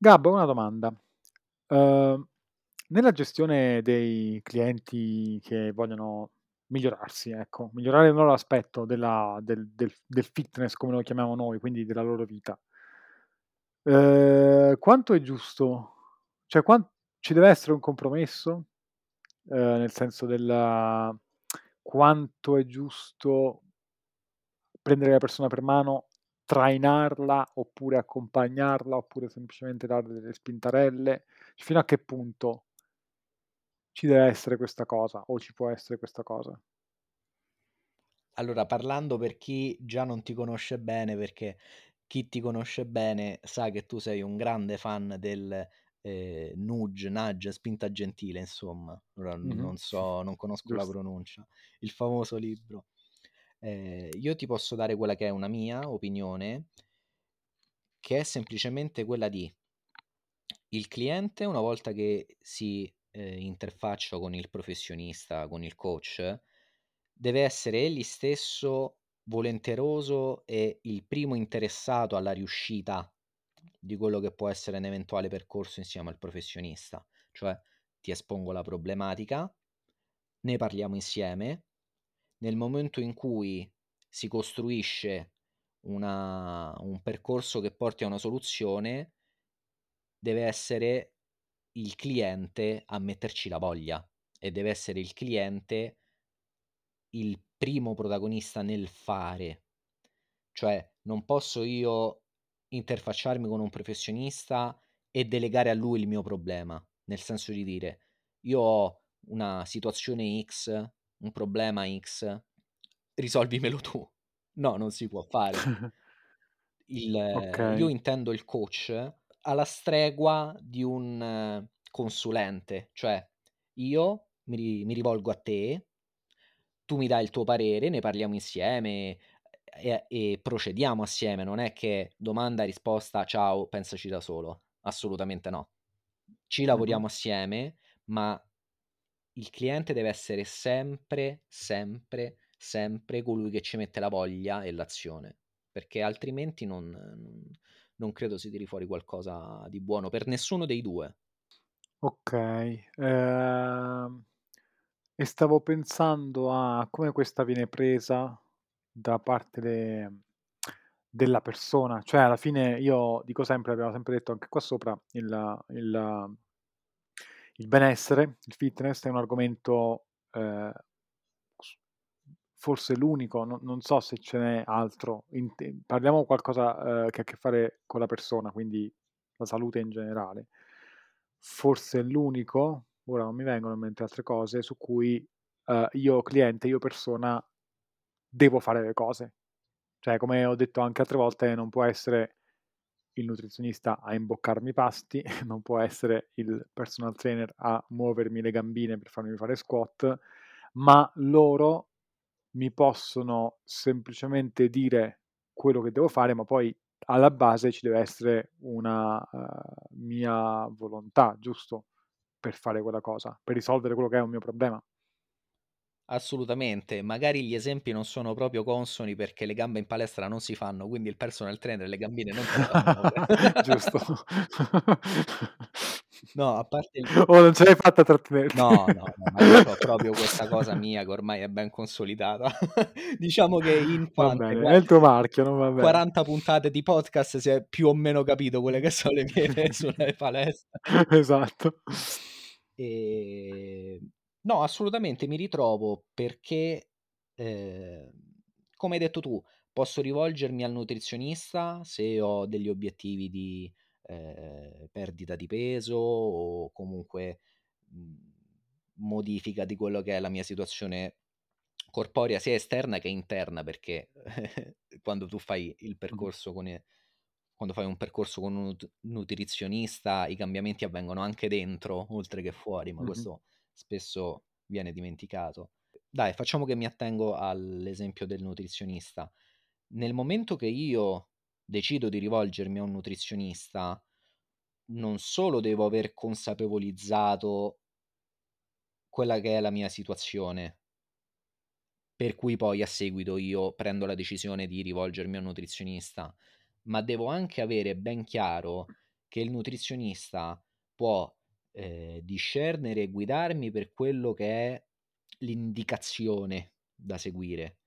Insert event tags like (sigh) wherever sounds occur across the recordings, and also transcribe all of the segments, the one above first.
Gabbo, una domanda. Uhm, nella gestione dei clienti che vogliono migliorarsi, ecco, migliorare il loro aspetto della del del del fitness come lo chiamiamo noi, quindi della loro vita uhm, quanto è giusto cioè quan ci deve essere un compromesso? Uhm, nel senso del quanto è giusto prendere la persona per mano, trainarla, oppure accompagnarla, oppure semplicemente darle delle spintarelle? Fino a che punto ci deve essere questa cosa, o ci può essere questa cosa? Allora, parlando per chi già non ti conosce bene, perché chi ti conosce bene sa che tu sei un grande fan del, ehm, nudge, nudge, spinta gentile insomma. Ora Mh-mh. non so, non conosco la Giusto. pronuncia. Il famoso libro. Ehm, io ti posso dare quella che è una mia opinione che è semplicemente quella di il cliente una volta che si, ehm, interfaccia con il professionista, con il coach, deve essere egli stesso volenteroso e il primo interessato alla riuscita di quello che può essere un eventuale percorso insieme al professionista. Cioè, ti espongo la problematica, ne parliamo insieme, nel momento in cui si costruisce una un percorso che porti a una soluzione deve essere il cliente a metterci la voglia e deve essere il cliente il primo protagonista nel fare. Cioè, non posso io interfacciarmi con un professionista e delegare a lui il mio problema, nel senso di dire: "Io ho una situazione X, un problema X, risolvimelo tu." No, non si può fare. (laughs) Il io Okay. intendo il coach alla stregua di un consulente, cioè io mi mi rivolgo a te, tu mi dai il tuo parere, ne parliamo insieme e e procediamo assieme. Non è che domanda risposta, ciao, pensaci da solo. Assolutamente no. Ci Mh-mh. lavoriamo assieme, ma il cliente deve essere sempre, sempre, sempre colui che ci mette la voglia e l'azione, perché altrimenti non non credo si tiri fuori qualcosa di buono per nessuno dei 2. Okay, ehm, e stavo pensando a come questa viene presa da parte de della persona. Cioè, alla fine io dico sempre, abbiamo sempre detto anche qua sopra, il il il benessere, il fitness è un argomento, s forse l'unico, no non so se ce n'è altro, in parliamo qualcosa, ehm, che ha a che fare con la persona, quindi la salute in generale. Forse l'unico, ora non mi vengono in mente altre cose, su cui, ehm, io cliente, io persona devo fare le cose. Cioè, come ho detto anche altre volte, non può essere il nutrizionista a imboccarmi i pasti, (laughs) non può essere il personal trainer a muovermi le gambine per farmi fare squat, ma loro mi possono semplicemente dire quello che devo fare, ma poi alla base ci deve essere una, ehm, mia volontà, giusto? Per fare quella cosa, per risolvere quello che è un mio problema. Assolutamente, magari gli esempi non sono proprio consoni perché le gambe in palestra non si fanno, quindi il personal trainer le gambine non te le fa muovere. Giusto. No, a parte il Oh, non ce l'hai fatta trattenerti. No, no, no, ma io c'ho proprio questa cosa mia che ormai è ben consolidata. (laughs) Diciamo che in Va quante bene, è il tuo marchio, non va bene. 40 puntate di podcast si è più o meno capito quelle che so le mie (laughs) sulle palestra. Esatto. Ehm, no, assolutamente mi ritrovo perché, ehm, come hai detto tu, posso rivolgermi al nutrizionista se ho degli obiettivi di, ehm, perdita di peso o comunque, mhmm, modifica di quello che è la mia situazione corporea, sia esterna che interna, perché (laughs) quando tu fai il percorso con e quando fai un percorso con un nut nutrizionista i cambiamenti avvengono anche dentro, oltre che fuori, ma Mh-mh. questo spesso viene dimenticato. Dai, facciamo che mi attengo all'esempio del nutrizionista. Nel momento che io decido di rivolgermi a un nutrizionista, non solo devo aver consapevolizzato quella che è la mia situazione per cui poi a seguito io prendo la decisione di rivolgermi a un nutrizionista, ma devo anche avere ben chiaro che il nutrizionista può eh, discernere e guidarmi per quello che è l'indicazione da seguire,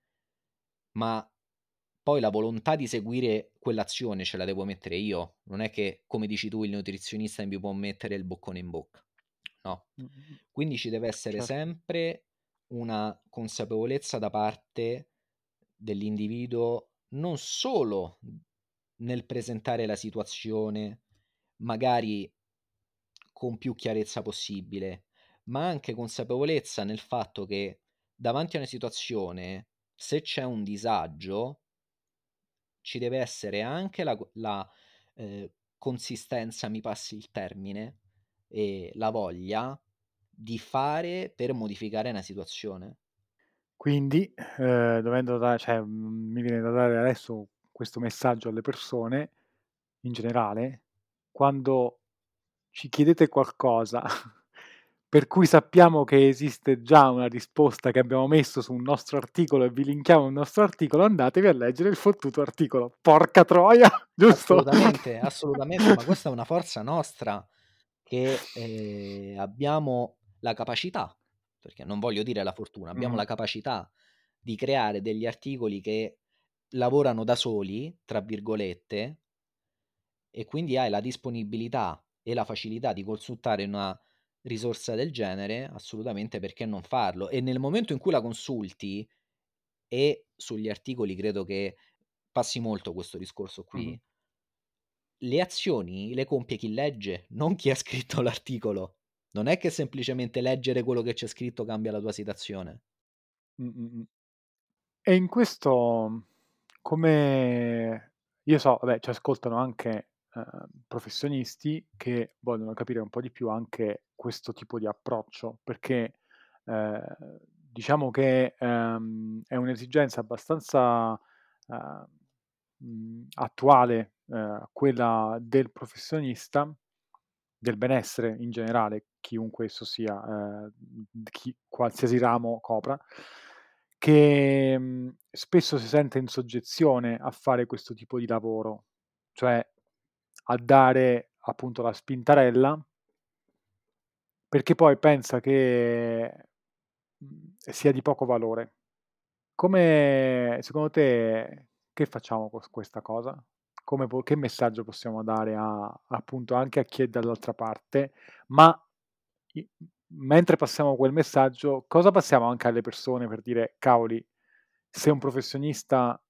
ma poi la volontà di seguire quell'azione ce la devo mettere io. Non è che, come dici tu, il nutrizionista mi può mettere il boccone in bocca. No. Quindi ci deve essere certo. sempre una consapevolezza da parte dell'individuo non solo nel presentare la situazione, magari con più chiarezza possibile, ma anche consapevolezza nel fatto che davanti a una situazione, se c'è un disagio, ci deve essere anche la, la eh, consistenza, mi passi il termine, e la voglia di fare per modificare una situazione. Quindi, eh, dovendo dare, cioè, mm, mi viene da dare adesso questo messaggio alle persone, in generale, quando ci chiedete qualcosa (laughs) per cui sappiamo che esiste già una risposta che abbiamo messo su un nostro articolo e vi linkiamo il nostro articolo, andatevi a leggere il fottuto articolo. Porca troia, (laughs) giusto? Assolutamente, (laughs) assolutamente, ma questa è una forza nostra che eh, abbiamo la capacità, perché non voglio dire la fortuna, abbiamo mm. la capacità di creare degli articoli che lavorano da soli, tra virgolette, e quindi hai la disponibilità e la facilità di consultare una risorsa del genere, assolutamente perché non farlo? E nel momento in cui la consulti, e sugli articoli credo che passi molto questo discorso qui, mm-hmm. le azioni le compie chi legge, non chi ha scritto (laughs) l'articolo. Non è che semplicemente leggere quello che c'è scritto cambia la tua situazione. E in questo, come io so, vabbè, ci ascoltano anche eh, professionisti che vogliono capire un po' di più anche questo tipo di approccio, perché eh, diciamo che ehm, è un'esigenza abbastanza eh, mh, attuale, eh, quella del professionista, del benessere in generale, chiunque esso sia, eh, chi, qualsiasi ramo copra, che mh, spesso si sente in soggezione a fare questo tipo di lavoro, cioè a dare appunto la spintarella perché poi pensa che mhmm, sia di poco valore. Come secondo te che facciamo con questa cosa? Come che messaggio possiamo dare a appunto anche a chi è dall'altra parte, ma mentre passiamo quel messaggio, cosa passiamo anche alle persone per dire: "Cavoli, se un professionista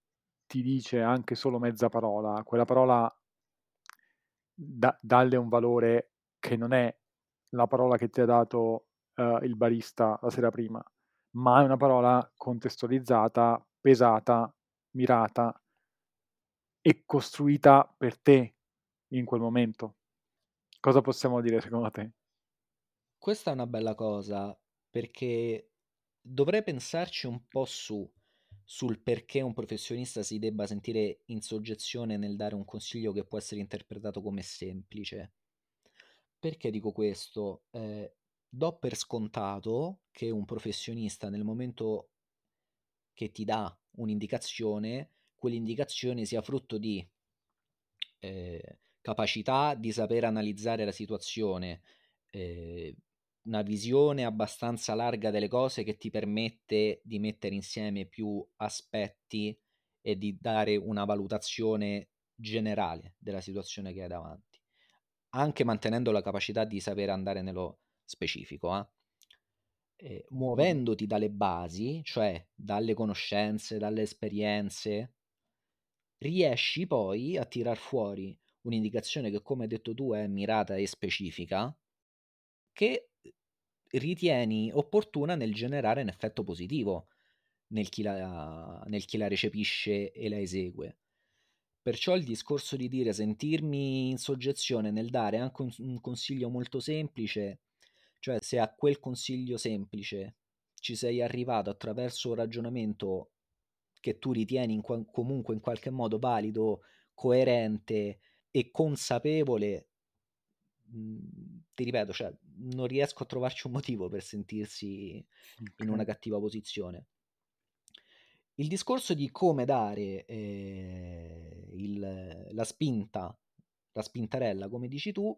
ti dice anche solo mezza parola, quella parola da dalle un valore che non è la parola che ti ha dato uh, il barista la sera prima, ma è una parola contestualizzata, pesata, mirata e costruita per te in quel momento. Cosa possiamo dire secondo te? Questa è una bella cosa perché dovrei pensarci un po' su sul perché un professionista si debba sentire in soggezione nel dare un consiglio che può essere interpretato come semplice. Perché dico questo? Eh, do per scontato che un professionista nel momento che ti dà un'indicazione, quell'indicazione sia frutto di eh, capacità di saper analizzare la situazione, eh, una visione abbastanza larga delle cose che ti permette di mettere insieme più aspetti e di dare una valutazione generale della situazione che hai davanti, anche mantenendo la capacità di sapere andare nello specifico. Eh? Eh, muovendoti dalle basi, cioè dalle conoscenze, dalle esperienze, riesci poi a tirar fuori un'indicazione che, come hai detto tu, è mirata e specifica, che ritieni opportuna nel generare un effetto positivo nel chi la, nel chi la recepisce e la esegue. Perciò il discorso di dire sentirmi in soggezione nel dare anche un, un consiglio molto semplice, cioè se a quel consiglio semplice ci sei arrivato attraverso un ragionamento che tu ritieni in, comunque in qualche modo valido, coerente e consapevole, ti ripeto, cioè, non riesco a trovarci un motivo per sentirsi in una cattiva posizione. Il discorso di come dare eh, il, la spinta la spintarella, come dici tu,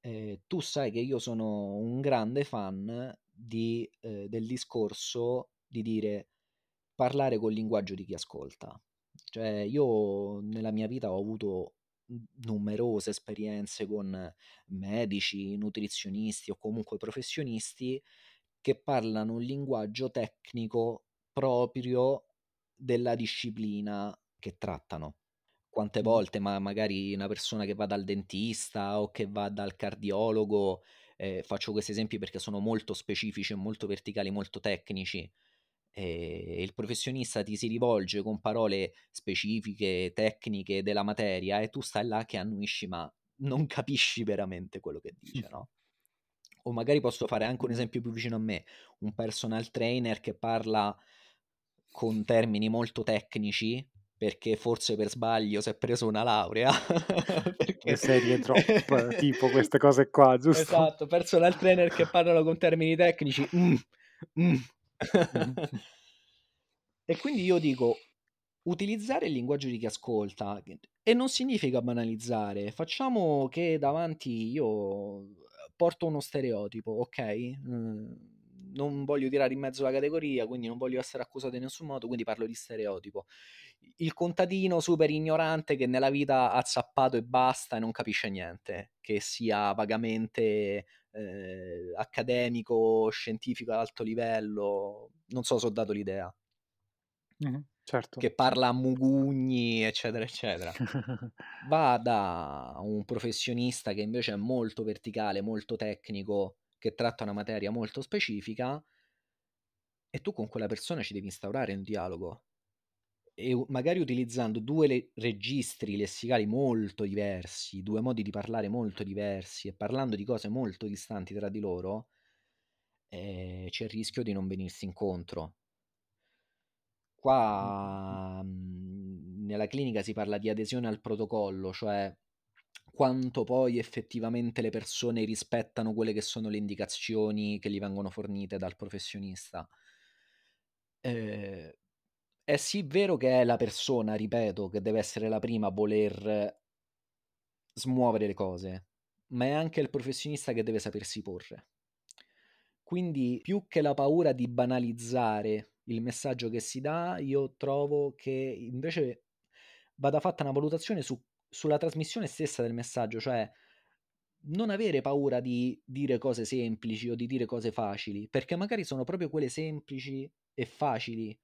eh, tu sai che io sono un grande fan di, eh, del discorso di dire parlare col linguaggio di chi ascolta. Cioè, io nella mia vita ho avuto numerose esperienze con medici, nutrizionisti o comunque professionisti che parlano un linguaggio tecnico proprio della disciplina che trattano. Quante volte, ma magari una persona che va dal dentista o che va dal cardiologo, eh, faccio questi esempi perché sono molto specifici, molto verticali, molto tecnici, e il professionista ti si rivolge con parole specifiche, tecniche della materia e tu stai là che annuisci ma non capisci veramente quello che dice, (laughs) no? O magari posso fare anche un esempio più vicino a me, un personal trainer che parla con termini molto tecnici perché forse per sbaglio si è preso una laurea. (laughs) perché... Le serie drop, tipo queste cose qua, giusto? Esatto, personal trainer che parlano con termini tecnici. Mm, mm. (laughs) e quindi io dico, utilizzare il linguaggio di chi ascolta e non significa banalizzare. Facciamo che davanti io porto uno stereotipo, ok? Mm, non voglio tirare in mezzo la categoria, quindi non voglio essere accusato in nessun modo, quindi parlo di stereotipo. Il contadino super ignorante che nella vita ha zappato e basta e non capisce niente, che sia vagamente eh, accademico, scientifico ad alto livello, non so se ho dato l'idea. Mm-hmm, certo. Che parla a mugugni, eccetera, eccetera. (laughs) Va da un professionista che invece è molto verticale, molto tecnico, che tratta una materia molto specifica, e tu con quella persona ci devi instaurare un dialogo. E magari utilizzando due le- registri lessicali molto diversi, due modi di parlare molto diversi e parlando di cose molto distanti tra di loro, eh, c'è il rischio di non venirsi incontro. Qua mh, nella clinica si parla di adesione al protocollo, cioè quanto poi effettivamente le persone rispettano quelle che sono le indicazioni che gli vengono fornite dal professionista. Eh, è sì vero che è la persona, ripeto, che deve essere la prima a voler smuovere le cose, ma è anche il professionista che deve sapersi porre. Quindi più che la paura di banalizzare il messaggio che si dà, io trovo che invece vada fatta una valutazione su, sulla trasmissione stessa del messaggio, cioè non avere paura di dire cose semplici o di dire cose facili, perché magari sono proprio quelle semplici e facili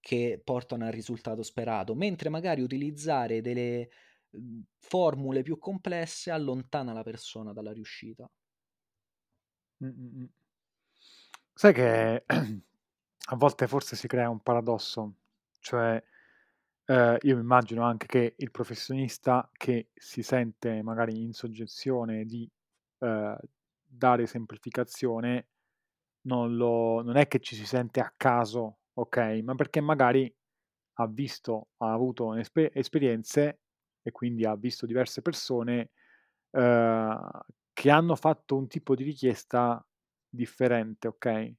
che portano al risultato sperato, mentre magari utilizzare delle mhmm, formule più complesse allontana la persona dalla riuscita. Mm-mm. Sai che (clears throat) a volte forse si crea un paradosso, cioè eh, io mi immagino anche che il professionista che si sente magari in soggezione di eh, dare semplificazione non, lo, non è che ci si sente a caso, ok, ma perché magari ha visto, ha avuto esper- esperienze e quindi ha visto diverse persone eh, che hanno fatto un tipo di richiesta differente, ok?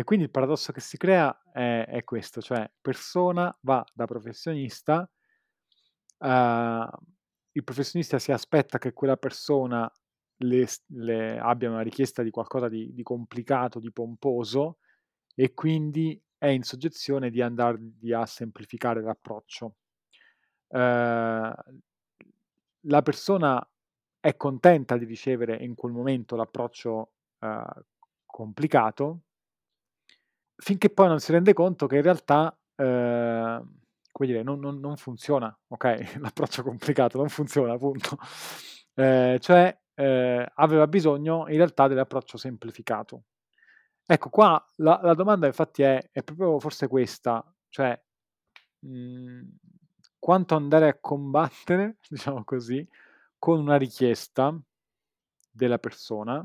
E quindi il paradosso che si crea è, è questo, cioè persona va da professionista, uh, il professionista si aspetta che quella persona le, le abbia una richiesta di qualcosa di, di, complicato, di pomposo, e quindi è in soggezione di andargli a semplificare l'approccio. Uh, la persona è contenta di ricevere in quel momento l'approccio uh, complicato, finché poi non si rende conto che in realtà, eh, come dire, non, non, non, funziona, ok? (laughs) L'approccio complicato non funziona, appunto. Eh, cioè, eh, aveva bisogno in realtà dell'approccio semplificato. Ecco, qua la, la domanda infatti è, è, proprio forse questa, cioè mh, mm, quanto andare a combattere, (laughs) diciamo così, con una richiesta della persona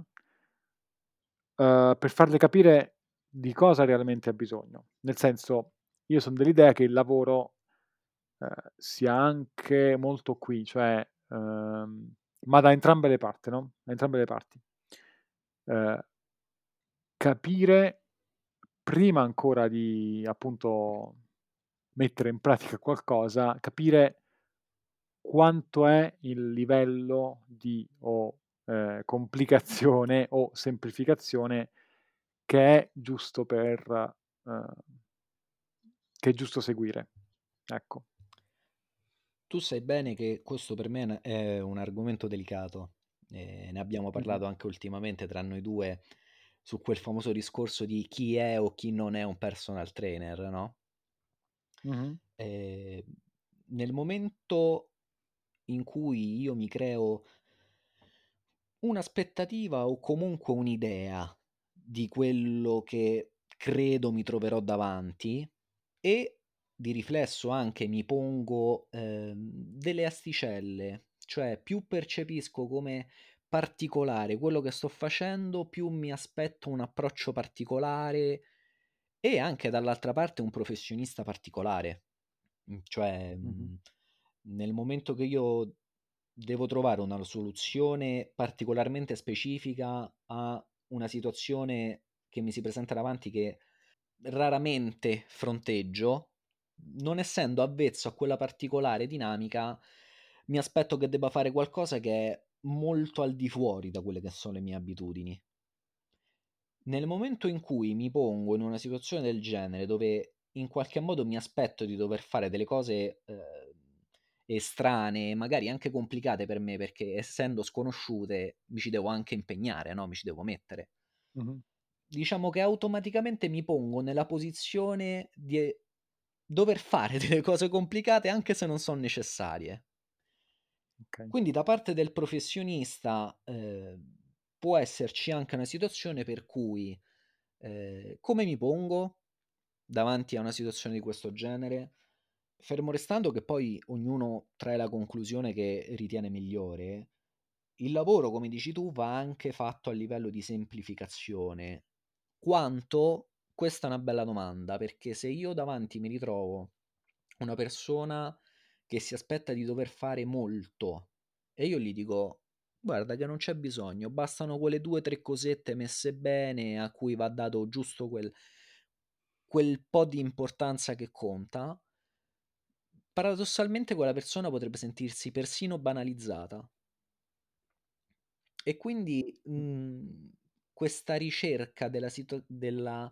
uh, per farle capire di cosa realmente ha bisogno. Nel senso, io sono dell'idea che il lavoro uh, sia anche molto qui, cioè, uh, ma da entrambe le parti, no? Da entrambe le parti. Uh, capire prima ancora di appunto mettere in pratica qualcosa, capire quanto è il livello di o, ehm, complicazione o semplificazione che è giusto per uhm che è giusto seguire. Ecco. Tu sai bene che questo per me è un argomento delicato, e ne abbiamo parlato anche ultimamente tra noi 2 su quel famoso discorso di chi è o chi non è un personal trainer, no? Mh-mh. Ehm, nel momento in cui io mi creo un'aspettativa o comunque un'idea di quello che credo mi troverò davanti e di riflesso anche mi pongo, ehm, delle asticelle, cioè più percepisco come particolare quello che sto facendo, più mi aspetto un approccio particolare e anche dall'altra parte un professionista particolare. Mhmm, cioè, Mh-mh. mhmm, nel momento che io devo trovare una soluzione particolarmente specifica a una situazione che mi si presenta davanti che raramente fronteggio, non essendo avvezzo a quella particolare dinamica, mi aspetto che debba fare qualcosa che è molto al di fuori da quelle che son le mie abitudini. Nel momento in cui mi pongo in una situazione del genere, dove in qualche modo mi aspetto di dover fare delle cose, uhm, estranee, magari anche complicate per me, perché essendo sconosciute mi ci devo anche impegnare, no, mi ci devo mettere Mh-mh. diciamo che automaticamente mi pongo nella posizione di e dover fare (laughs) delle cose complicate anche se non son necessarie. Okay. Quindi da parte del professionista, ehm, può esserci anche una situazione per cui, ehm, come mi pongo davanti a una situazione di questo genere? Fermo restando che poi ognuno trae la conclusione che ritiene migliore, il lavoro, come dici tu, va anche fatto a livello di semplificazione. Quanto? Questa è una bella domanda, perché se io davanti mi ritrovo una persona che si aspetta di dover fare molto e io gli dico: "Guarda che non c'è bisogno, bastano quelle 2, 3 cosette messe bene a cui va dato giusto quel quel po' di importanza che conta" paradossalmente quella persona potrebbe sentirsi persino banalizzata. E quindi, Mh. mhmm, questa ricerca della situa della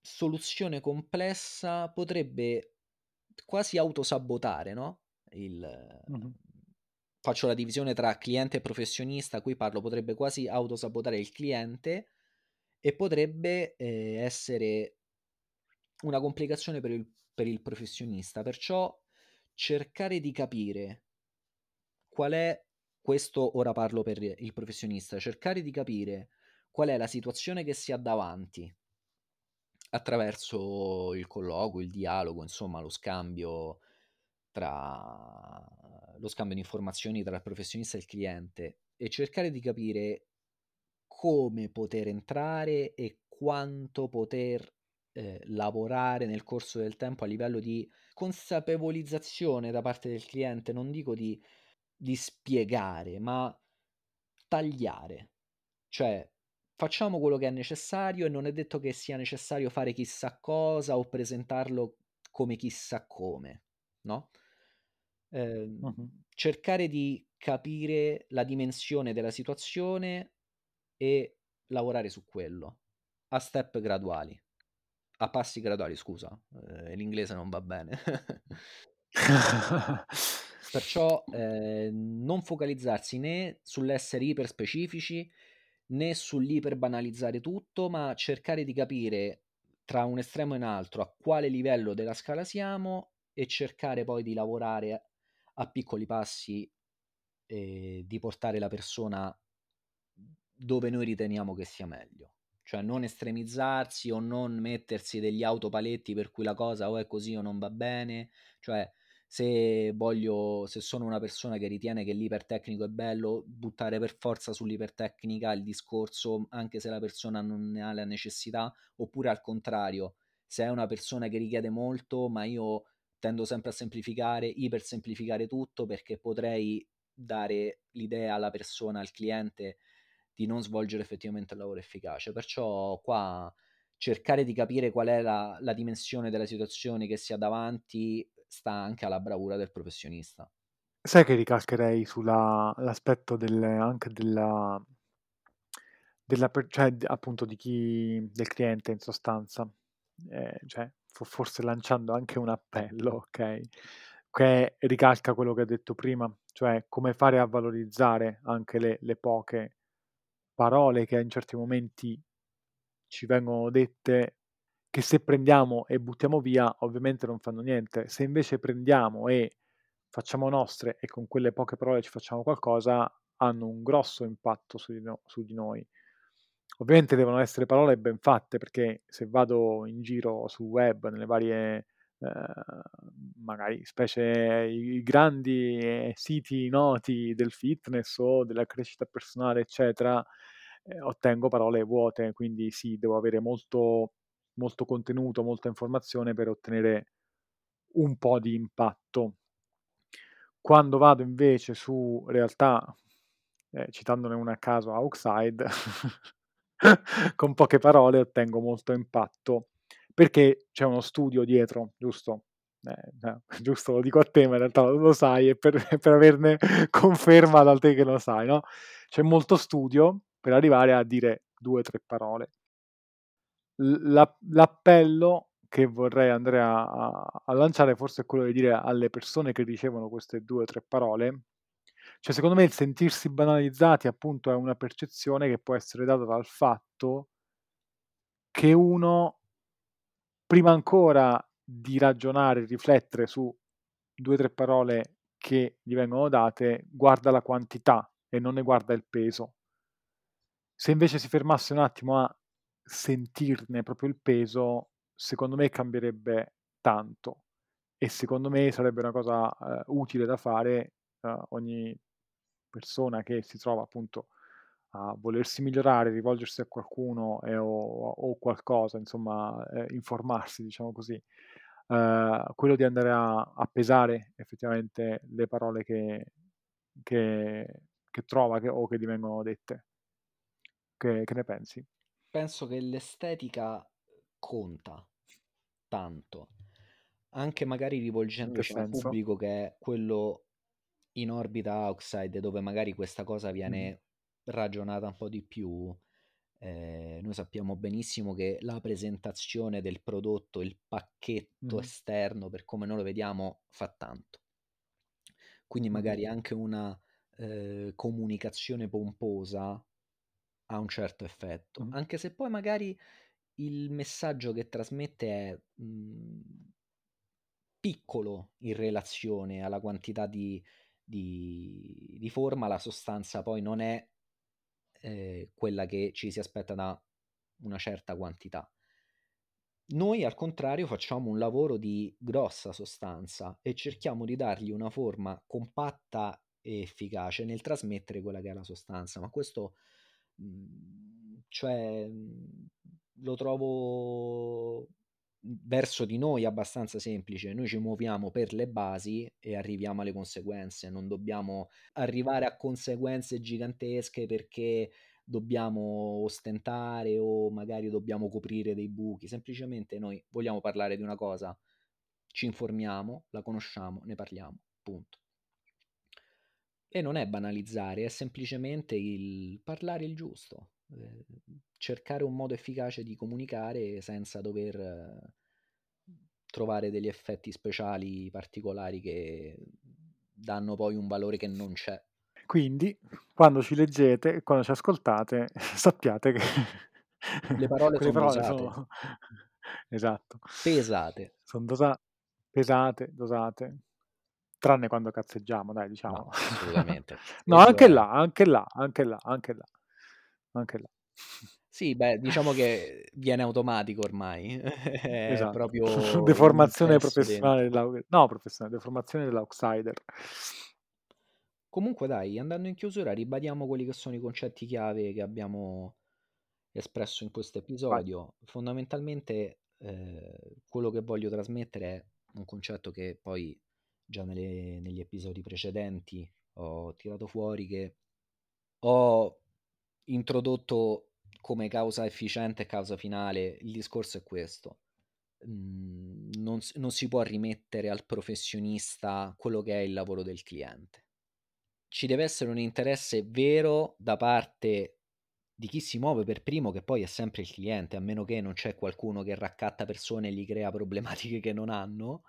soluzione complessa potrebbe quasi autosabotare, no, il Mh-mh. faccio la divisione tra cliente e professionista, qui parlo potrebbe quasi autosabotare il cliente e potrebbe, ehm, essere una complicazione per il per il professionista. Perciò cercare di capire qual è questo ora parlo per il professionista, cercare di capire qual è la situazione che si ha davanti attraverso il colloquio, il dialogo, insomma lo scambio tra lo scambio di informazioni tra il professionista e il cliente e cercare di capire come poter entrare e quanto poter, ehm, lavorare nel corso del tempo a livello di consapevolizzazione da parte del cliente, non dico di di spiegare, ma tagliare. Cioè, facciamo quello che è necessario e non è detto che sia necessario fare chissà cosa o presentarlo come chissà come, no, ehm, Mh-mh. cercare di capire la dimensione della situazione e lavorare su quello, a step graduali. A passi graduali scusa, ehm, l'inglese non va bene. (laughs) Perciò, ehm, non focalizzarsi né sull'essere iper specifici, né sull'iper banalizzare tutto, ma cercare di capire tra un estremo e un altro a quale livello della scala siamo e cercare poi di lavorare a piccoli passi e di portare la persona dove noi riteniamo che sia meglio. Cioè non estremizzarsi o non mettersi degli autopaletti per cui la cosa o è così o non va bene, cioè se voglio se sono una persona che ritiene che l'ipertecnico è bello, buttare per forza sull'ipertecnica il discorso, anche se la persona non ne ha la necessità, oppure al contrario, se è una persona che richiede molto, ma io tendo sempre a semplificare, iper semplificare tutto perché potrei dare l'idea alla persona, al cliente di non svolgere effettivamente un lavoro efficace. Perciò qua cercare di capire qual è la la dimensione della situazione che si ha davanti sta anche alla bravura del professionista. Sai che ricalcherei sulla l'aspetto del anche della della cioè appunto di chi del cliente in sostanza. Ehm, cioè fo forse lanciando anche un appello, okay, che ricalca quello che hai detto prima, cioè come fare a valorizzare anche le le poche parole che in certi momenti ci vengono dette, che se prendiamo e buttiamo via ovviamente non fanno niente. Se invece prendiamo e facciamo nostre e con quelle poche parole ci facciamo qualcosa, hanno un grosso impatto su di no su di noi. Ovviamente devono essere parole ben fatte, perché se vado in giro sul web, nelle varie, ehm, magari specie i grandi, siti noti del fitness o della crescita personale, eccetera, ehm, ottengo parole vuote, quindi sì, devo avere molto molto contenuto, molta informazione per ottenere un po' di impatto. Quando vado invece su realtà, ehm, citandone una a caso, outside, (laughs) con poche parole ottengo molto impatto, perché c'è uno studio dietro, giusto? Eh, no, (laughs) giusto, lo dico a te, ma in realtà lo sai e per (laughs) per averne conferma da te che lo sai, no, c'è molto studio per arrivare a dire 2, 3 parole. L l'ap l'appello che vorrei andare a a lanciare forse è quello di dire alle persone che ricevono queste 2, 3 parole cioè secondo me il sentirsi banalizzati appunto è una percezione che può essere data dal fatto che uno prima ancora di ragionare riflettere su 2, 3 parole che gli vengono date, guarda la quantità e non ne guarda il peso. Se invece si fermasse un attimo a sentirne proprio il peso, secondo me cambierebbe tanto e secondo me sarebbe una cosa, ehm, utile da fare a ogni persona che si trova appunto a volersi migliorare, rivolgersi a qualcuno e o o qualcosa insomma, ehm, informarsi diciamo così, ehm, quello di andare a a pesare effettivamente le parole che che che trova che o che gli vengono dette. Che che ne pensi? Penso che l'estetica conta tanto, anche magari rivolgendosi a un pubblico che è quello in orbita outside, dove magari questa cosa viene ragionata un po' di più. Ehm, noi sappiamo benissimo che la presentazione del prodotto, il pacchetto Mh-mh. esterno, per come noi lo vediamo, fa tanto. Quindi Mh-mh. magari anche una, ehm, comunicazione pomposa ha un certo effetto, Mh-mh. anche se poi magari il messaggio che trasmette è, mhmm piccolo in relazione alla quantità di di di forma, la sostanza poi non è, ehm, quella che ci si aspetta da una certa quantità. Noi al contrario facciamo un lavoro di grossa sostanza e cerchiamo di dargli una forma compatta e efficace nel trasmettere quella che è la sostanza, ma questo, cioè, mhmm, lo trovo, verso di noi abbastanza semplice. Noi ci muoviamo per le basi e arriviamo alle conseguenze, non dobbiamo arrivare a conseguenze gigantesche perché dobbiamo ostentare o magari dobbiamo coprire dei buchi, semplicemente noi vogliamo parlare di una cosa, ci informiamo, la conosciamo, ne parliamo, punto. E non è banalizzare, è semplicemente il parlare il giusto, ehm, cercare un modo efficace di comunicare senza dover trovare degli effetti speciali particolari che danno poi un valore che non c'è. Quindi, quando ci leggete quando ci ascoltate, (laughs) sappiate che (laughs) Le parole quelle son parole dosate. sono (laughs) esatto. Pesate. Son dosa pesate, dosate, tranne quando cazzeggiamo dai No, diciamolo. assolutamente. (laughs) No, anche là, anche là, anche là, anche là, anche là. (laughs) Sì, beh, diciamo che viene automatico ormai, (laughs) è Esatto. proprio Deformazione professionale dell'au no professionale, deformazione dell'outsider. Comunque dai, andando in chiusura ribadiamo quelli che sono i concetti chiave che abbiamo espresso in questo Vai. episodio. Fondamentalmente, ehm, quello che voglio trasmettere è un concetto che poi già nelle negli episodi precedenti ho tirato fuori, che ho introdotto come causa efficiente e causa finale. Il discorso è questo: mhmm, non, non si può rimettere al professionista quello che è il lavoro del cliente. Ci deve essere un interesse vero da parte di chi si muove per primo, che poi è sempre il cliente, a meno che non c'è qualcuno che raccatta persone e gli crea problematiche che non hanno.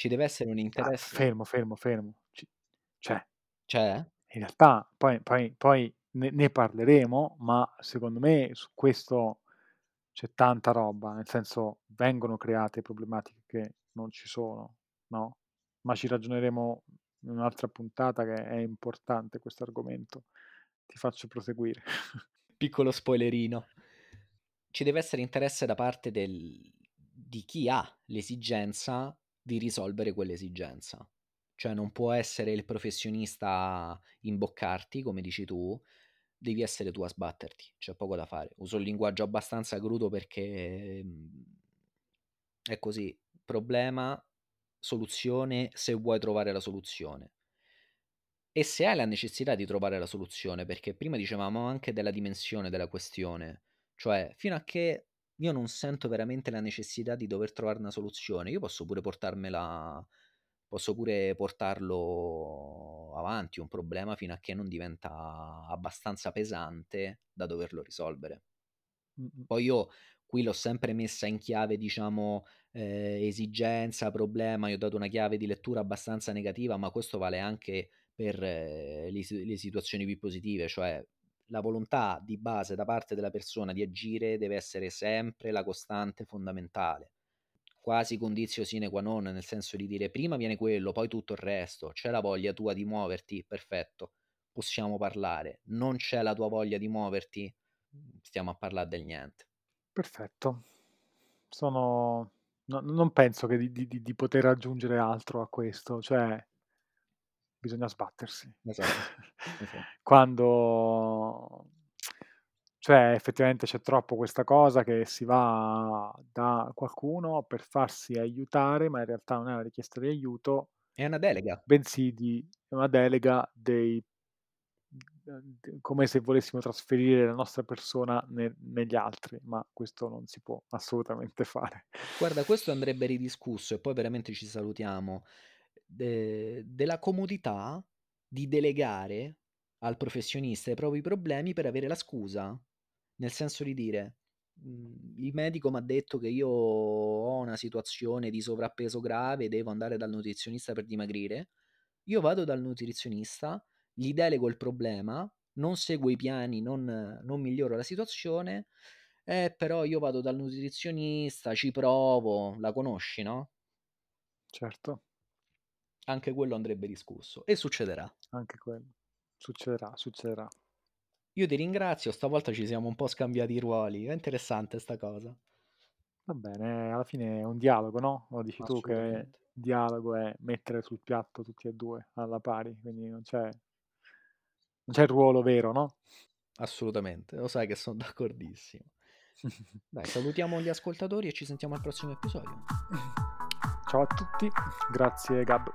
Ci deve essere un Ah, interesse. fermo, fermo, fermo. C c'è. C'è? In realtà poi poi poi ne ne parleremo, ma secondo me su questo c'è tanta roba, nel senso vengono create problematiche che non ci sono, no, ma ci ragioneremo in un'altra puntata che è importante questo argomento. Ti faccio proseguire. (laughs) Piccolo spoilerino. Ci deve essere interesse da parte del di chi ha l'esigenza di risolvere quell'esigenza. Cioè non può essere il professionista a imboccarti, come dici tu, devi essere tu a sbatterti, c'è poco da fare. Uso il linguaggio abbastanza crudo perché mhmm, è così, problema, soluzione, se vuoi trovare la soluzione. E se hai la necessità di trovare la soluzione, perché prima dicevamo anche della dimensione della questione, cioè fino a che io non sento veramente la necessità di dover trovare una soluzione, io posso pure portarmela posso pure portarlo avanti un problema fino a che non diventa abbastanza pesante da doverlo risolvere. Mh-mh. Poi io qui l'ho sempre messa in chiave, diciamo, ehm, esigenza, problema, io ho dato una chiave di lettura abbastanza negativa, ma questo vale anche per le si le situazioni più positive, cioè la volontà di base da parte della persona di agire deve essere sempre la costante fondamentale. Quasi conditio sine qua non, nel senso di dire prima viene quello, poi tutto il resto. C'è la voglia tua di muoverti? Perfetto, possiamo parlare. Non c'è la tua voglia di muoverti? Stiamo a parlare del niente. Perfetto. Sono no non penso di di di poter aggiungere altro a questo, cioè bisogna sbattersi. Esatto, (laughs) esa Quando cioè effettivamente c'è troppo questa cosa che si va da qualcuno per farsi aiutare, ma in realtà non è una richiesta di aiuto È una delega. bensì di una delega dei come se volessimo trasferire la nostra persona ne negli altri, ma questo non si può assolutamente fare. Guarda, questo andrebbe ridiscusso e poi veramente ci salutiamo, de della comodità di delegare al professionista i propri problemi per avere la scusa. Nel senso di dire: "Mhmm, il medico m'ha detto che io ho una situazione di sovrappeso grave, devo andare dal nutrizionista per dimagrire. Io vado dal nutrizionista, gli delego il problema, non seguo i piani, non non miglioro la situazione, eh, però io vado dal nutrizionista, ci provo." La conosci, no? Certo. Anche quello andrebbe discusso e succederà. Anche quello. Succederà, succederà. Io ti ringrazio, stavolta ci siamo un po' scambiati i ruoli, è interessante 'sta cosa. Va bene, alla fine è un dialogo, no, lo dici tu che dialogo è mettere sul piatto tutti e 2 alla pari, quindi non c'è non c'è il ruolo vero, no? Assolutamente, lo sai che son d'accordissimo. (laughs) Dai, salutiamo gli ascoltatori e ci sentiamo al prossimo episodio. Ciao a tutti, grazie Gab.